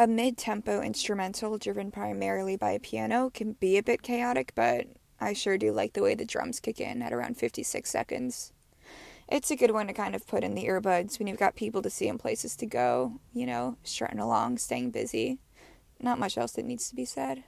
a mid tempo instrumental driven primarily by a piano can be a bit chaotic, but I sure do like the way the drums kick in at around 56 seconds. It's a good one to kind of put in the earbuds when you've got people to see and places to go, you know, strutting along, staying busy. Not much else that needs to be said.